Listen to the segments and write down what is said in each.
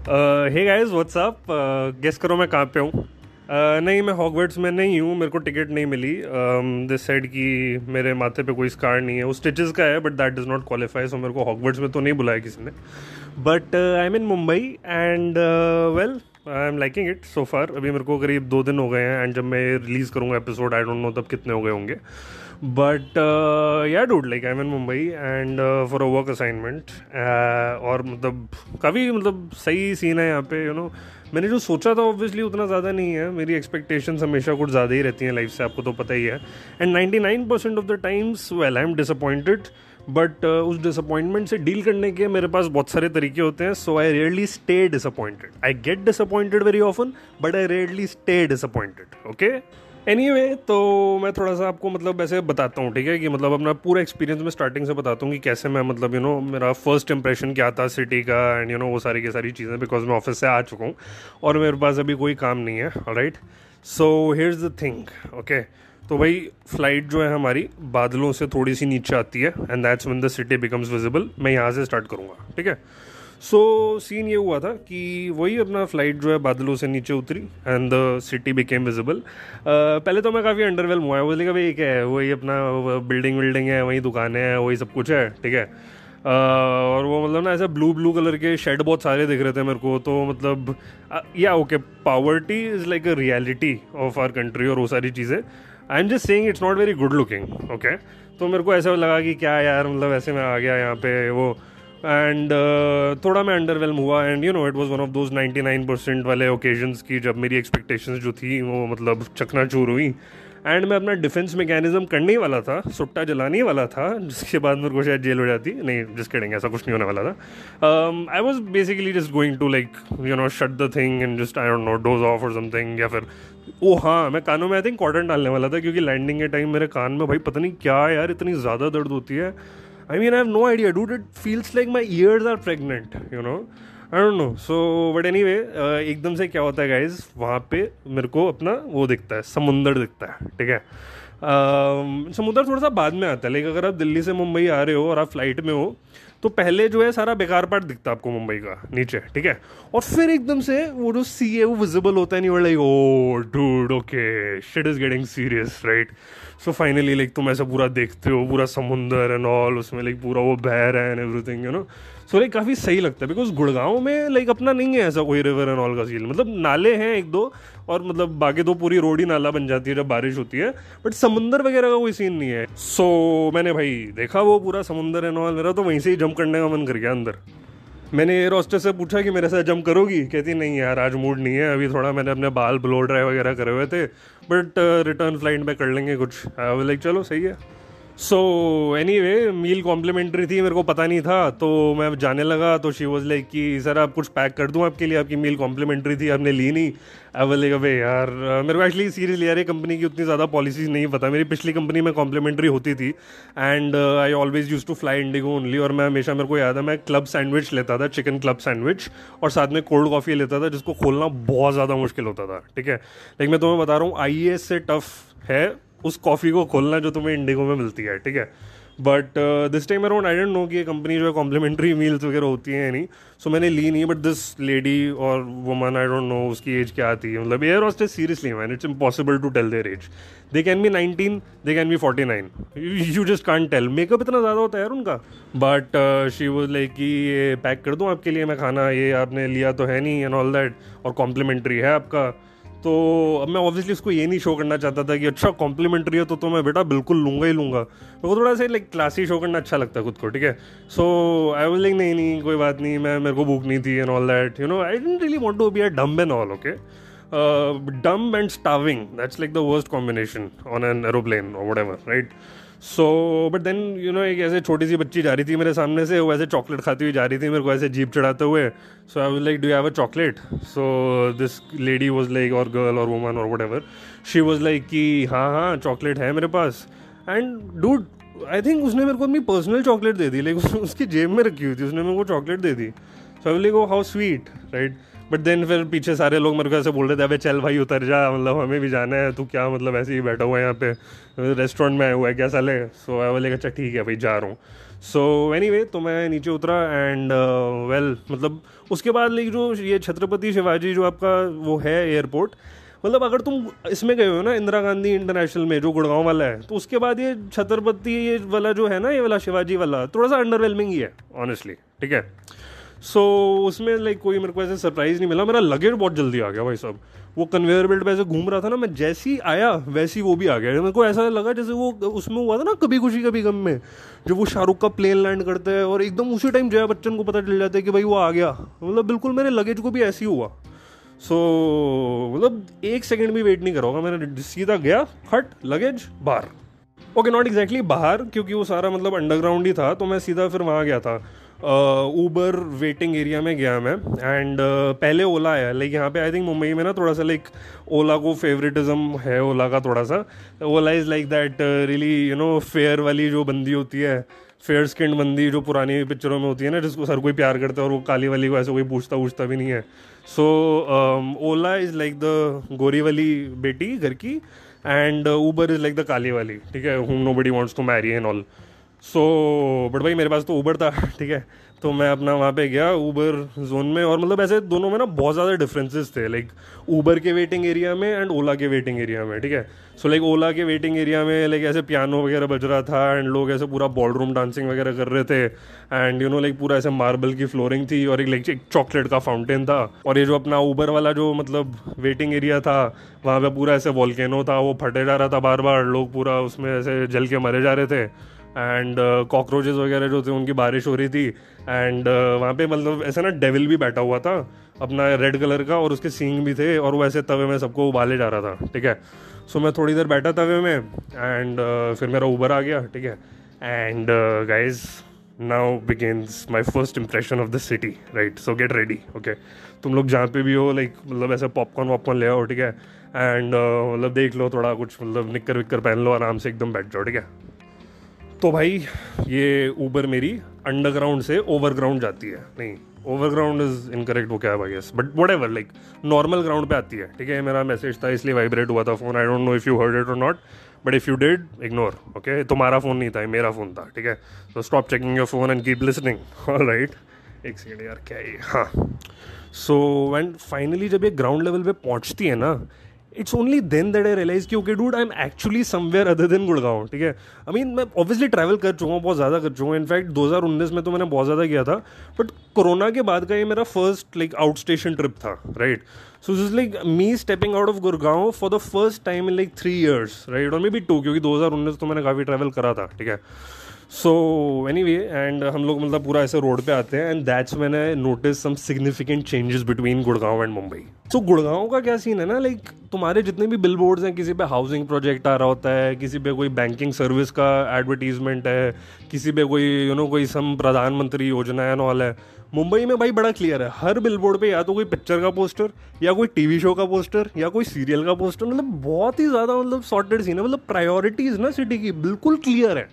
Hey guys what's up guess करो मैं कहाँ पे हूँ? uh, नहीं मैं हॉकवर्ड्स में नहीं हूँ मेरे को टिकट नहीं मिली। दिस साइड की मेरे माथे पे कोई स्कार नहीं है वो स्टिचेस का है but that does not qualify so मेरे को हॉकवर्ड्स में तो नहीं बुलाया किसी ने। But I am in Mumbai and well I am liking it so far अभी मेरे को करीब दो दिन हो गए हैं एंड जब मैं रिलीज़ करूँगा एपिसोड आई डोंट नो तब कितने हो गए होंगे. But yeah dude like I am in Mumbai and for a work assignment और मतलब काफ़ी मतलब सही सीन है यहाँ पे यू you नो know, मैंने जो सोचा था ऑब्वियसली उतना ज़्यादा नहीं है. मेरी एक्सपेक्टेशन हमेशा कुछ ज़्यादा ही रहती हैं लाइफ से आपको तो पता ही है. And ninety nine percent of the times well I am disappointed but उस डिसअपॉइंटमेंट से डील करने के मेरे पास बहुत सारे तरीके होते हैं so I rarely stay disappointed I get disappointed very often but I rarely stay disappointed okay any anyway, तो मैं थोड़ा सा आपको मतलब ऐसे बताता हूँ ठीक है? कि मतलब अपना पूरा एक्सपीरियंस मैं स्टार्टिंग से बताता हूँ कि कैसे मैं मतलब यू you नो know, मेरा फ़र्स्ट इंप्रेशन क्या था सिटी का एंड यू नो वो सारी की सारी चीज़ें बिकॉज़ मैं ऑफ़िस से आ चुका हूँ और मेरे पास अभी कोई काम नहीं है right so here's the thing okay तो भाई फ़्लाइट जो है हमारी बादलों से थोड़ी सी नीचे आती है and that's when the city becomes visible मैं यहाँ से स्टार्ट करूँगा ठीक है? सो so, सीन ये हुआ था कि वही अपना फ़्लाइट जो है बादलों से नीचे उतरी and the city became visible पहले तो मैं काफ़ी अंडरवेलम हुआ है बोले कि भाई क्या है? वही अपना बिल्डिंग विल्डिंग है वही दुकानें हैं वही सब कुछ है ठीक है? uh, और वो मतलब ना ऐसे ब्लू ब्लू कलर के शेड बहुत सारे दिख रहे थे मेरे को तो मतलब yeah okay poverty is like a reality of our country और वो सारी चीज़ें। I am just saying it's not very good looking okay तो मेरे को ऐसा लगा कि क्या यार मतलब ऐसे मैं आ गया यहाँ पे वो। एंड uh, थोड़ा मैं अंडरवेलम हुआ and you know it was one of those 99 percent वाले ओकेजन्स की जब मेरी एक्सपेक्टेशंस जो थी वो मतलब चकनाचूर हुई। एंड मैं अपना डिफेंस मैकेनिज्म करने ही वाला था सुट्टा जलाने वाला था जिसके बाद मेरे को शायद जेल हो जाती। नहीं जिस करेंगे ऐसा कुछ नहीं होने वाला था। I was basically just going to like you know shut the thing and just I don't know doze off or something या फिर ओ हाँ मैं कानों में आई थिंक कॉटन डालने वाला था क्योंकि लैंडिंग के टाइम मेरे कान में भाई पता नहीं क्या है यार इतनी ज़्यादा दर्द होती है I mean I have no idea, dude. It feels like my ears are pregnant, you know. I don't know so but anyway एकदम से क्या होता है गाइज़ वहाँ पे मेरे को अपना वो दिखता है समुंदर दिखता है ठीक है uh, समुंदर थोड़ा सा बाद में आता है लेकिन अगर आप दिल्ली से मुंबई आ रहे हो और आप फ़्लाइट में हो तो पहले जो है सारा बेकार पार्ट दिखता है आपको मुंबई का नीचे ठीक है? और फिर एकदम से वो जो सी है वो विजिबल होता है नहीं like oh dude okay shit is getting serious right so finally like तुम ऐसा पूरा देखते हो पूरा समुंदर एंड ऑल उसमें लाइक पूरा वो बह रहा है and everything you know so like काफ़ी सही लगता है बिकॉज़ गुड़गांव में लाइक अपना नहीं है ऐसा कोई रिवर एंड ऑल का सील मतलब नाले हैं एक दो और मतलब बाकी तो पूरी रोड ही नाला बन जाती है जब बारिश होती है बट समुंदर वगैरह का कोई सीन नहीं है। सो so, मैंने भाई देखा वो पूरा समुंदर एंड ऑल मेरा तो वहीं से ही जंप करने का मन कर गया अंदर। मैंने एयर हॉस्टेस से पूछा कि मेरे साथ जंप करोगी? कहती, नहीं यार, आज मूड नहीं है, अभी थोड़ा मैंने अपने बाल ब्लो ड्राई वगैरह करे हुए थे बट रिटर्न फ़्लाइट में कर लेंगे कुछ। लाइक चलो, सही है। सो एनी वे मील कॉम्प्लीमेंट्री थी, मेरे को पता नहीं था तो मैं जाने लगा तो शी वॉज़ लाइक कि, सर, आप कुछ पैक कर दूँ आपके लिए? आपकी मील कॉम्प्लीमेंट्री थी आपने ली नहीं. बोलेगा भाई यार मेरे को एक्चुअली सीरियसली यार, ये कंपनी की उतनी ज़्यादा पॉलिसीज़ नहीं पता। मेरी पिछली कंपनी में कॉम्प्लीमेंट्री होती थी and I always use to fly IndiGo only और मैं हमेशा, मेरे को याद है, मैं क्लब सैंडविच लेता था चिकन क्लब सैंडविच और साथ में कोल्ड कॉफ़ी लेता था, जिसको खोलना बहुत ज़्यादा मुश्किल होता था, ठीक है? लेकिन मैं तुम्हें बता रहा हूँ आई से टफ है उस कॉफ़ी को खोलना जो तुम्हें इंडिगो में मिलती है ठीक है? But this time around I don't know कि ये कंपनी जो है कॉम्प्लीमेंट्री मील्स वगैरह होती हैं नहीं सो so, मैंने ली नहीं but this lady or woman I don't know उसकी एज क्या आती है मतलब air hostess seriously man it's impossible to tell their age they can be nineteen they can be forty nine you just can't tell makeup इतना ज़्यादा होता है यार उनका। बट शी वॉज़ लाइक कि ये पैक कर दूँ आपके लिए मैं खाना ये आपने लिया तो है नहीं एंड ऑल दैट और कॉम्प्लीमेंट्री है आपका। तो अब मैं ऑब्वियसली उसको ये नहीं शो करना चाहता था कि अच्छा कॉम्प्लीमेंट्री है तो तो मैं बेटा बिल्कुल लूँगा ही लूँगा। मेरे को थोड़ा सा लाइक क्लासी शो करना अच्छा लगता है खुद को, ठीक है? सो आई वॉज़ लाइक नहीं नहीं, कोई बात नहीं, मैं, मेरे को भूख नहीं थी and all that you know I don't really want to be a dumb and all okay dumb and starving that's like the worst combination on an aeroplane or whatever right so but then you know एक ऐसे छोटी सी बच्ची जा रही थी मेरे सामने से, वो ऐसे चॉकलेट खाती हुई जा रही थी, मेरे को ऐसे जीप चढ़ाते हुए। So I was like do have a chocolate so this lady was like or girl or woman or whatever she was like कि हाँ हाँ चॉकलेट है मेरे पास. एंड डूड आई थिंक उसने मेरे को अपनी पर्सनल चॉकलेट दे दी लाइक उसकी जेब में रखी हुई थी, उसने मेरे को चॉकलेट दे दी। So I go how sweet right but then फिर पीछे सारे लोग मेरे को ऐसे बोल रहे थे अबे चल भाई उतर जा मतलब हमें भी जाना है तू क्या मतलब ऐसे ही बैठा हुआ है यहाँ पे? रेस्टोरेंट में आया हुआ है क्या साले? सो आई बोले अच्छा ठीक है भाई जा रहा हूँ. सो एनी वे तो मैं नीचे उतरा एंड वेल uh, मतलब उसके बाद लेकिन जो ये छत्रपति शिवाजी जो आपका वो है एयरपोर्ट मतलब अगर तुम इसमें गए हो ना इंदिरा गांधी इंटरनेशनल में जो गुड़गांव वाला है तो उसके बाद ये छत्रपति ये वाला जो है ना ये वाला शिवाजी वाला थोड़ा सा अंडरवेलमिंग ही है ऑनेस्टली ठीक है? सो so, उसमें लाइक कोई मेरे को ऐसे सरप्राइज़ नहीं मिला। मेरा लगेज बहुत जल्दी आ गया भाई साहब। वो कन्वेयर बेल्ट पे ऐसे घूम रहा था ना मैं जैसी आया वैसी वो भी आ गया। मेरे को ऐसा लगा जैसे वो उसमें हुआ था ना कभी खुशी कभी गम में जब वो शाहरुख का प्लेन लैंड करते हैं और एकदम उसी टाइम जया बच्चन को पता चल जाता है कि भाई वो आ गया। मतलब बिल्कुल मेरे लगेज को भी ऐसे ही हुआ। सो so, मतलब एक सेकेंड भी वेट नहीं करोगा मैंने सीधा गया हट लगेज बाहर। ओके नॉट एग्जैक्टली बाहर क्योंकि वो सारा मतलब अंडरग्राउंड ही था तो मैं सीधा फिर वहाँ गया था। ऊबर वेटिंग एरिया में गया मैं एंड uh, पहले ओला आया। लाइक यहाँ पे आई थिंक मुंबई में ना थोड़ा सा लाइक ओला को फेवरेटिज्म है ओला का थोड़ा सा। Ola is like that really you know fair वाली जो बंदी होती है फेयर स्किन बंदी जो पुरानी पिक्चरों में होती है ना जिसको सर कोई प्यार करता है और वो काली वाली को ऐसे कोई पूछता पूछता भी नहीं है। So Ola is like the गोरी वाली बेटी घर की and Uber is like the काली वाली। ठीक है हुम nobody wants to marry and all so so, but भाई मेरे पास तो ऊबर था ठीक है? तो मैं अपना वहाँ पे गया ऊबर जोन में और मतलब ऐसे दोनों में ना बहुत ज़्यादा डिफरेंसेस थे लाइक ऊबर के वेटिंग एरिया में एंड ओला के वेटिंग एरिया में ठीक है? सो लाइक ओला के वेटिंग एरिया में लाइक ऐसे पियानो वगैरह बज रहा था एंड लोग ऐसे पूरा बॉल रूम डांसिंग वगैरह कर रहे थे एंड यू नो लाइक पूरा ऐसे मार्बल की फ्लोरिंग थी और एक लाइक एक चॉकलेट का फाउंटेन था और ये जो अपना ऊबर वाला जो मतलब वेटिंग एरिया था वहाँ पर पूरा ऐसे वॉल्केनो था वो फटे जा रहा था बार बार लोग पूरा उसमें ऐसे जल के मरे जा रहे थे। एंड कॉकरोचेज uh, वगैरह जो थे उनकी बारिश हो रही थी। एंड uh, वहाँ पे मतलब ऐसा ना डेविल भी बैठा हुआ था अपना रेड कलर का और उसके सींग भी थे और वो ऐसे तवे में सबको उबाले जा रहा था ठीक है? सो so, मैं थोड़ी देर बैठा तवे में एंड uh, फिर मेरा ऊबर आ गया ठीक है? And guys now begins my first impression of the city right so get ready okay तुम लोग जहाँ पे भी हो लाइक मतलब ऐसे पॉपकॉर्न वॉपकॉर्न ले आओ ठीक है? एंड मतलब देख लो थोड़ा कुछ मतलब निक्कर विक्कर पहन लो आराम से एकदम बैठ जाओ ठीक है? तो भाई, ये ऊबर मेरी अंडरग्राउंड से ओवरग्राउंड जाती है। नहीं ओवरग्राउंड इज़ इनकरेक्ट वो क्या है भाई but whatever like normal ground पे आती है, ठीक है? मेरा मैसेज था, इसलिए वाइब्रेट हुआ था phone I don't know if you heard it or not but if you did ignore okay तुम्हारा फ़ोन नहीं था मेरा फ़ोन था, ठीक है? So stop checking your phone and keep listening right एक सेकेंड यार, क्या है हाँ। सो एंड फाइनली जब ये ग्राउंड लेवल पे पहुँचती है ना it's only then that I realise कि okay dude I am actually somewhere other than Gurgaon ठीक है? आई मीन मैं ऑब्वियसली ट्रैवल कर चुका हूँ, बहुत ज़्यादा कर चुका हूँ। इनफैक्ट 2019 में तो मैंने बहुत ज़्यादा किया था। बट कोरोना के बाद का ये मेरा first like out station trip था right so this like me stepping out of Gurgaon for the first time in like three years right और मे बी टू क्योंकि 2019 तो मैंने काफ़ी ट्रैवल करा था, ठीक है? सो एनी वे एंड हम लोग मतलब पूरा ऐसे रोड पे आते हैं एंड दैट्स मैंने notice some significant changes between Gurgaon and Mumbai. So Gurgaon का क्या सीन है ना? लाइक तुम्हारे जितने भी बिल बोर्ड्स हैं किसी पे हाउसिंग प्रोजेक्ट आ रहा होता है किसी पे कोई बैंकिंग सर्विस का एडवर्टीजमेंट है किसी पे कोई यू you नो know, कोई सम प्रधानमंत्री योजना है नॉल है मुंबई में भाई बड़ा क्लियर है। हर बिल बोर्ड पर या तो कोई पिक्चर का पोस्टर या कोई टीवी शो का पोस्टर या कोई सीरियल का पोस्टर मतलब बहुत ही ज़्यादा मतलब सॉर्टेड सीन है। मतलब प्रायोरिटीज़ ना सिटी की बिल्कुल क्लियर है।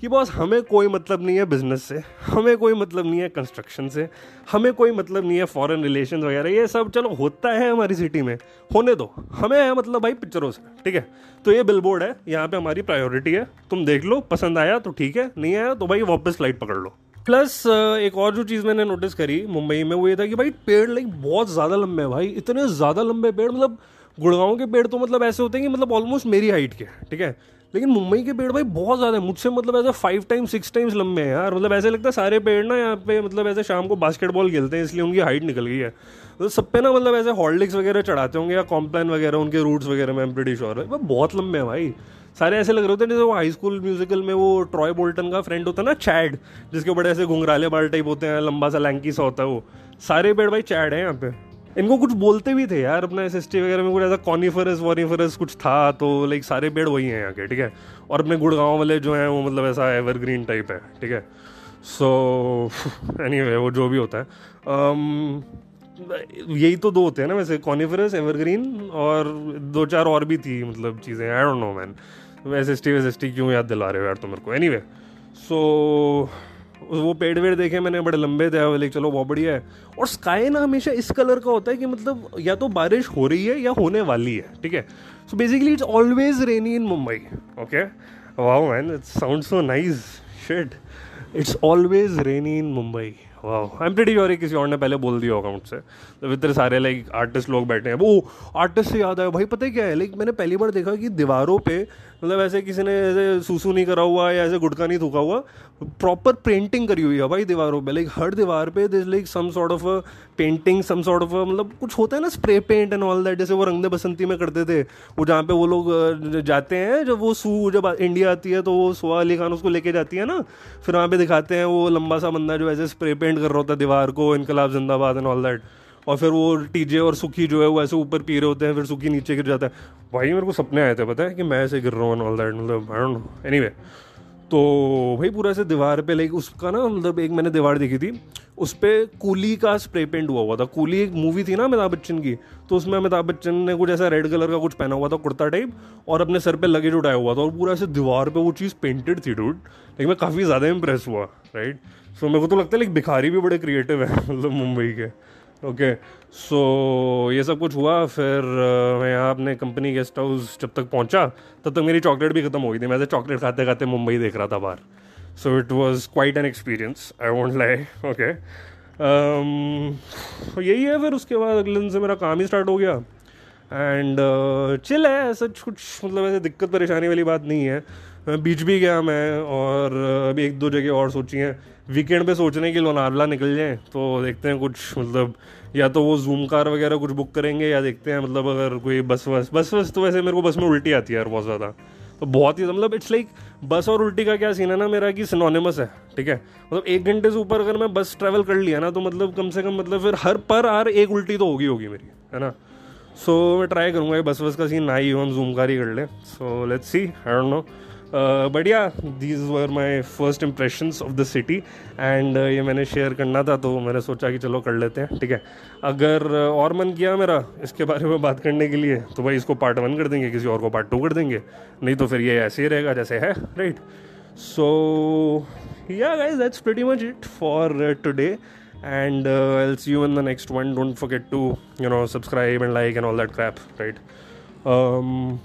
कि बॉस, हमें कोई मतलब नहीं है बिज़नेस से, हमें कोई मतलब नहीं है कंस्ट्रक्शन से, हमें कोई मतलब नहीं है फॉरेन रिलेशन वगैरह, ये सब चलो होता है हमारी सिटी में, होने दो, हमें है मतलब भाई पिक्चरों से, ठीक है? तो ये बिल है, यहाँ पे हमारी प्रायोरिटी है, तुम देख लो, पसंद आया तो ठीक है, नहीं आया तो भाई वापस फ़्लाइट पकड़ लो। प्लस एक और जो चीज़ मैंने नोटिस करी मुंबई में, वो ये था कि भाई पेड़ लाइक बहुत ज़्यादा लंबे हैं भाई, इतने ज़्यादा लंबे पेड़ मतलब गुड़गांव के पेड़ तो मतलब ऐसे होते हैं कि मतलब ऑलमोस्ट मेरी हाइट के, ठीक है? लेकिन मुंबई के पेड़ भाई बहुत ज़्यादा है। मुझसे मतलब ऐसे फाइव टाइम्स सिक्स टाइम्स लंबे हैं यार। मतलब ऐसे लगता है सारे पेड़ ना यहाँ पे मतलब ऐसे शाम को बास्केटबॉल खेलते हैं, इसलिए उनकी हाइट निकल गई है। तो सब पे ना मतलब ऐसे हॉर्लिक्स वगैरह चढ़ाते होंगे या कॉम्प्लान वगैरह, उनके रूट्स वगैरह में प्रिटी श्योर है बहुत लंबे हैं भाई। सारे ऐसे लग रहे होते हैं जैसे वो हाई स्कूल म्यूजिकल में वो ट्रॉय बोल्टन का फ्रेंड होता है ना चैड जिसके बड़े ऐसे घुंघराले बाल टाइप होते हैं, लंबा सा लैंकी सा होता है वो। सारे पेड़ भाई चैड है यहाँ पे। इनको कुछ बोलते भी थे यार अपना एस वगैरह में कुछ ऐसा कॉनिफरस वॉनिफरस कुछ था तो लाइक सारे पेड़ वही हैं यहाँ के ठीक है? और अपने गुड़गांव वाले जो हैं वो मतलब ऐसा एवरग्रीन टाइप है ठीक है? सो एनी anyway, वो जो भी होता है। Um, यही तो दो होते हैं ना वैसे कॉनिफरस एवरग्रीन और दो चार और भी थी मतलब चीज़ें I don't know man S S T S S T क्यों याद दिला रहे हो यार तो मेरे को? एनी वे सो वो पेड़ वेड़ देखे मैंने, बड़े लंबे थे लाइक चलो बहुत बढ़िया है। और स्काई ना हमेशा इस कलर का होता है कि मतलब या तो बारिश हो रही है या होने वाली है, ठीक है? So basically it's always rainy in Mumbai okay wow man it's sound so nice shit it's always rainy in Mumbai I am किसी और ने पहले बोल दिया होगा मुझसे। तो इतने सारे लाइक आर्टिस्ट लोग बैठे हैं। वो आर्टिस्ट से याद आया। भाई, पता है क्या है? लाइक मैंने पहली बार देखा कि दीवारों पे मतलब ऐसे किसी ने ऐसे सूसू नहीं करा हुआ या ऐसे गुटका नहीं थूका हुआ प्रॉपर पेंटिंग करी हुई है भाई दीवारों पे। लाइक हर दीवार पे this like some sort of painting some sort of मतलब कुछ होता है ना spray paint and all that जैसे वो रंगदे बसंती में करते थे, वो जहाँ पे वो लोग जाते हैं, जब वो सू, जब इंडिया आती है तो वो सुहा अली खान उसको लेके जाती है ना, फिर वहाँ पे दिखाते हैं वो लंबा सा बंदा जो ऐसे स्प्रे पेंट कर रहा होता है दीवार को, इनकलाब जिंदाबाद एंड ऑल दैट और फिर वो टीजे और सुखी जो है वो ऐसे ऊपर पी रहे होते हैं, फिर सुखी नीचे गिर जाता है। भाई मेरे को सपने आए थे, पता है कि मैं ऐसे गिर रहा हूँ ऑल दैट मतलब आई डोंट नो एनीवे तो भाई पूरा ऐसे दीवार पे लाइक उसका ना मतलब एक मैंने दीवार देखी थी, उस पर कूली का स्प्रे पेंट हुआ हुआ था। कूली एक मूवी थी ना अमिताभ बच्चन की तो उसमें अमिताभ बच्चन ने कुछ ऐसा रेड कलर का कुछ पहना हुआ था, कुर्ता टाइप और अपने सर पे लगेज उठाया हुआ था, और पूरा ऐसे दीवार पे वो चीज़ पेंटेड थी डूड लेकिन मैं काफ़ी ज़्यादा इंप्रेस हुआ राइट सो मेरे को तो लगता है लाइक भिखारी भी बड़े क्रिएटिव है मतलब मुंबई के। ओके सो ये सब कुछ हुआ, फिर मैं यहाँ अपने कंपनी गेस्ट हाउस जब तक पहुँचा, तब तक मेरी चॉकलेट भी ख़त्म हो गई थी। मैं चॉकलेट खाते खाते मुंबई देख रहा था बाहर। So it was quite an experience I won't lie okay यही है, फिर उसके बाद अगले दिन से मेरा काम ही स्टार्ट हो गया। एंड चिल है, ऐसा कुछ मतलब ऐसे दिक्कत परेशानी वाली बात नहीं है। बीच भी गया मैं, और अभी एक दो जगह और सोची हैं। वीकेंड पे हैं कि लोनावला निकल जाए तो देखते हैं कुछ मतलब या तो वो जूम कार वगैरह कुछ बुक करेंगे या देखते हैं मतलब अगर कोई बस वस बस वस तो वैसे मेरे को बस में उल्टी आती है यार बहुत ज़्यादा। तो बहुत ही मतलब इट्स लाइक बस और उल्टी का क्या सीन है ना मेरा कि सिनोनिमस है ठीक है? मतलब एक घंटे से ऊपर अगर मैं बस ट्रैवल कर लिया ना तो मतलब कम से कम मतलब फिर हर पर आर एक उल्टी तो होगी होगी मेरी है ना? सो so, मैं ट्राई करूँगा बस बस का सीन ना ही हो हम जूम कार ही कर ले। So let's see I don't know but yeah these were my first impression of the city and ये मैंने शेयर करना था तो मैंने सोचा कि चलो कर लेते हैं ठीक है अगर uh, और मन किया मेरा इसके बारे में बात करने के लिए तो भाई इसको पार्ट वन कर देंगे किसी और को पार्ट टू कर देंगे नहीं तो फिर ये ऐसे ही रहेगा जैसे है right so yeah guys that's pretty much it for today and uh, I'll see you in the next one. Don't forget to you know subscribe and like and all that crap, right? Um.